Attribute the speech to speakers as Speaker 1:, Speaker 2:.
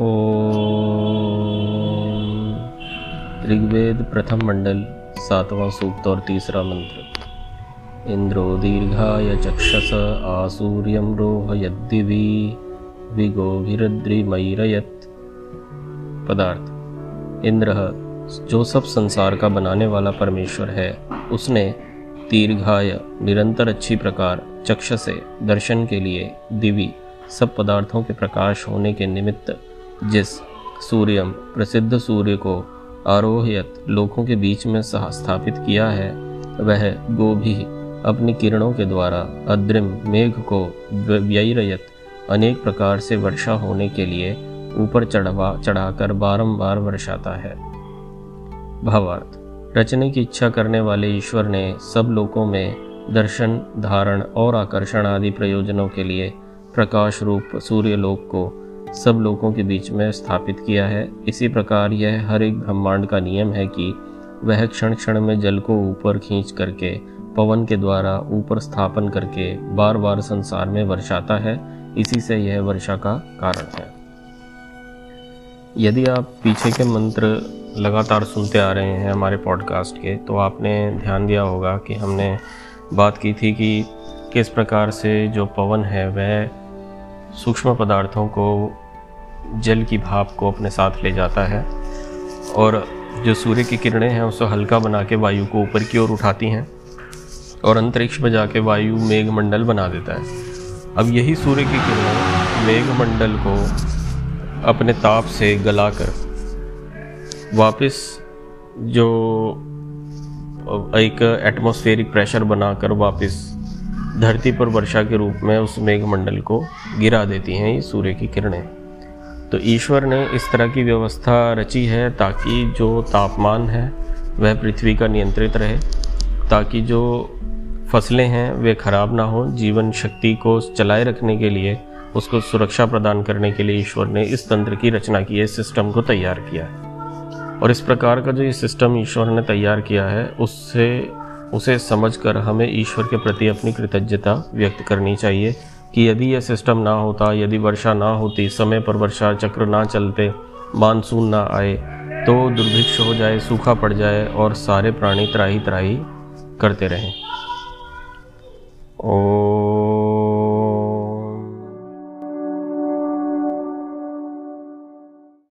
Speaker 1: ओम। ऋग्वेद प्रथम मंडल, सातवां सूक्त और तीसरा मंत्र। इंद्रो दीर्घाय चक्षस आसूर्यम रोहयद्दिवि विगोभिरद्रिमयिरयत् पदार्थ। इंद्र, जो सब संसार का बनाने वाला परमेश्वर है, उसने दीर्घाय, निरंतर अच्छी प्रकार चक्ष से दर्शन के लिए दिवी, सब पदार्थों के प्रकाश होने के निमित्त जिस सूर्यम प्रसिद्ध सूर्य को आरोहियत लोकों के बीच में स्थापित किया है, वह गोभी अपनी किरणों के द्वारा अद्रिम मेघ को व्ययरयत अनेक प्रकार से वर्षा होने के लिए ऊपर चढ़वा, चढ़ाकर बारंबार वर्षाता है। भावार्थ, रचने की इच्छा करने वाले ईश्वर ने सब लोगों में दर्शन, धारण और आकर्षण आदि प्रयोजनों के लिए प्रकाश रूप सूर्य लोक को सब लोगों के बीच में स्थापित किया है। इसी प्रकार यह हर एक ब्रह्मांड का नियम है कि वह क्षण क्षण में जल को ऊपर खींच करके, पवन के द्वारा ऊपर स्थापन करके बार बार संसार में वर्षाता है। इसी से यह वर्षा का कारण है। यदि आप पीछे के मंत्र लगातार सुनते आ रहे हैं हमारे पॉडकास्ट के तो आपने ध्यान दिया होगा कि हमने बात की थी कि किस प्रकार से जो पवन है, वह सूक्ष्म पदार्थों को जल की भाप को अपने साथ ले जाता है और जो सूर्य की किरणें हैं उसे हल्का बना के वायु को ऊपर की ओर उठाती हैं और अंतरिक्ष में जाके वायु मेघमंडल बना देता है। अब यही सूर्य की किरणें मेघमंडल को अपने ताप से गलाकर वापस जो एक एटमॉस्फेरिक प्रेशर बनाकर वापस धरती पर वर्षा के रूप में उस मेघमंडल को गिरा देती हैं ये सूर्य की किरणें। तो ईश्वर ने इस तरह की व्यवस्था रची है ताकि जो तापमान है, वह पृथ्वी का नियंत्रित रहे, ताकि जो फ़सलें हैं, वे खराब ना हो। जीवन शक्ति को चलाए रखने के लिए, उसको सुरक्षा प्रदान करने के लिए ईश्वर ने इस तंत्र की रचना की है सिस्टम को तैयार किया है। और इस प्रकार का जो ये सिस्टम ईश्वर ने तैयार किया है, उससे, उसे समझकर हमें ईश्वर के प्रति अपनी कृतज्ञता व्यक्त करनी चाहिए। कि यदि यह सिस्टम ना होता, यदि वर्षा ना होती, समय पर वर्षा चक्र ना चलते, मानसून ना आए तो दुर्भिक्ष हो जाए, सूखा पड़ जाए और सारे प्राणी त्राही त्राही करते रहें। ओ